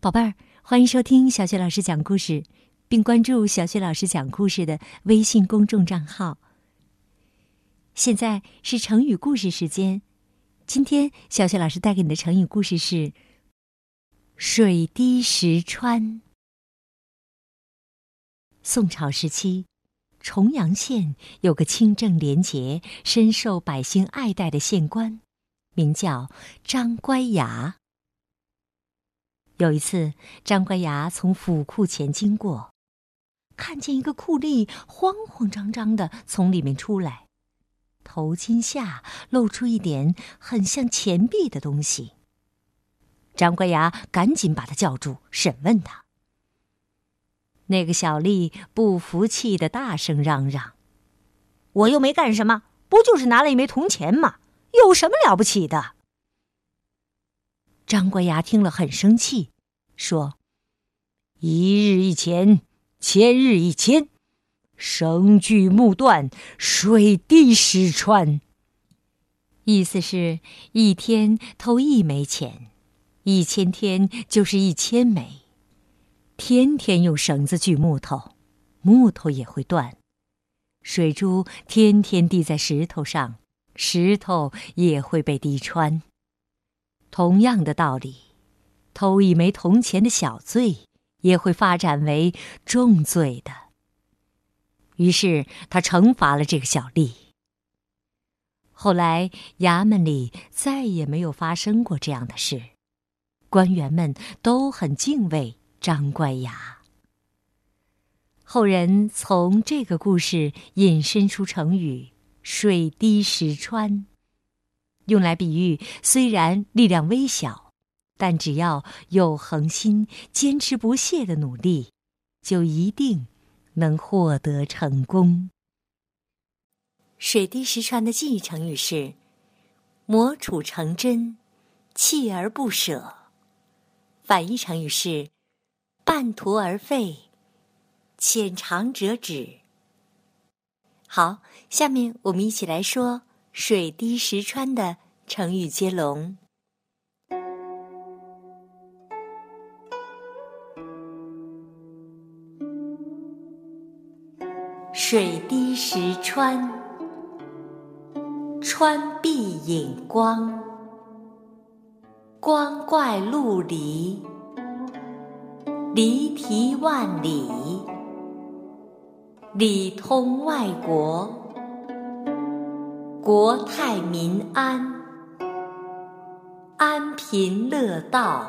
宝贝儿，欢迎收听小雪老师讲故事，并关注小雪老师讲故事的微信公众账号。现在是成语故事时间，今天小雪老师带给你的成语故事是“水滴石穿”。宋朝时期，重阳县有个清正廉洁、深受百姓爱戴的县官，名叫张乖崖。有一次，张乖崖从府库前经过，看见一个酷吏慌慌张张的从里面出来，头巾下露出一点很像钱币的东西。张乖崖赶紧把他叫住，审问他。那个小吏不服气的大声嚷嚷：“我又没干什么，不就是拿了一枚铜钱吗？有什么了不起的？”张乖崖听了很生气，说：“一日一钱，千日一千，绳锯木断，水滴石穿。”意思是，一天偷一枚钱，一千天就是一千枚。天天用绳子锯木头，木头也会断；水珠天天滴在石头上，石头也会被滴穿。同样的道理，偷一枚铜钱的小罪，也会发展为重罪的。于是他惩罚了这个小吏。后来衙门里再也没有发生过这样的事，官员们都很敬畏张乖崖。后人从这个故事引申出成语“水滴石穿”。用来比喻，虽然力量微小，但只要有恒心、坚持不懈的努力，就一定能获得成功。水滴石穿的记忆成语是“磨杵成针，锲而不舍”，反义成语是“半途而废，浅尝辄止”。好，下面我们一起来说。水滴石穿的成语接龙。水滴石穿，穿必引光，光怪陆离，离题万里，里通外国。国泰民安，安贫乐道，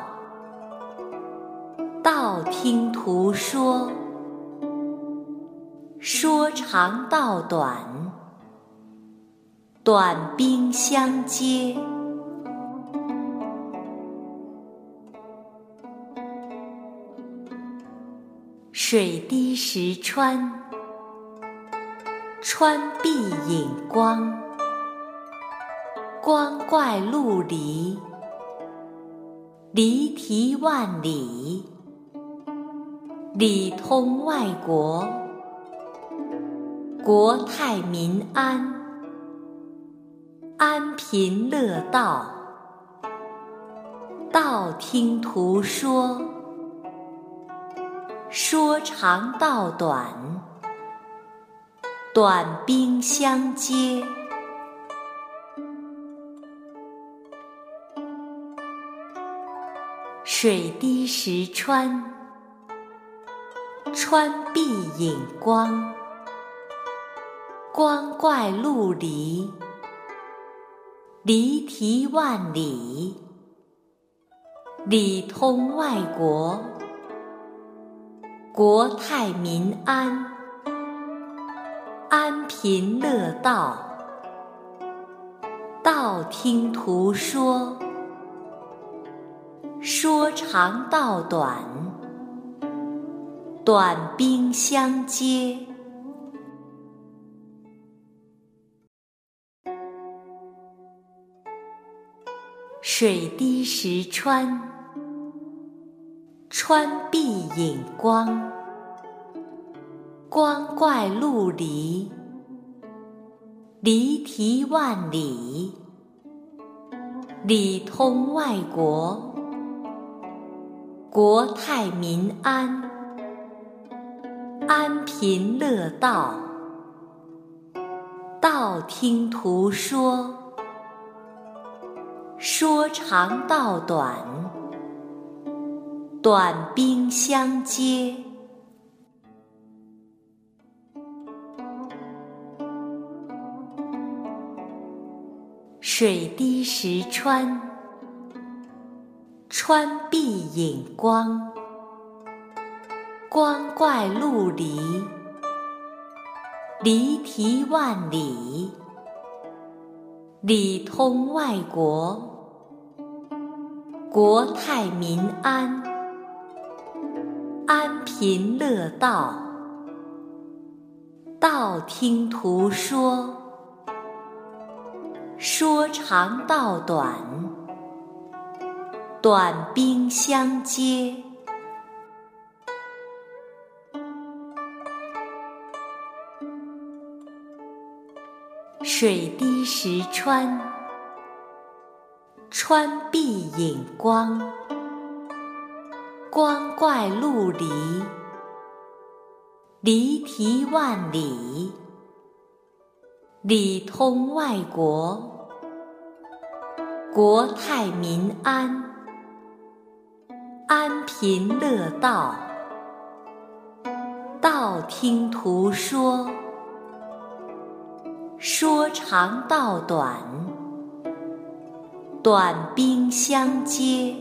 道听途说，说长道短，短兵相接，水滴石穿，穿必引光。光怪陆离，离题万里，里通外国，国泰民安，安贫乐道，道听途说，说长道短，短兵相接。水滴石穿，穿壁引光，光怪陆离，离题万里，里通外国，国泰民安，安贫乐道，道听途说。说长道短，短兵相接。水滴石穿，穿必引光。光怪陆离，离题万里，里通外国。国泰民安，安贫乐道。道听途说，说长道短，短兵相接。水滴石穿。穿壁引光，光怪陆离，离题万里，里通外国，国泰民安，安贫乐道，道听途说，说长道短。短兵相接，水滴石穿，穿壁引光，光怪陆离，离题万里，里通外国，国泰民安。安贫乐道，道听途说，说长道短，短兵相接。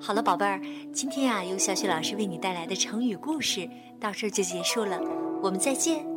好了，宝贝儿，今天啊，由小雪老师为你带来的成语故事到这儿就结束了，我们再见。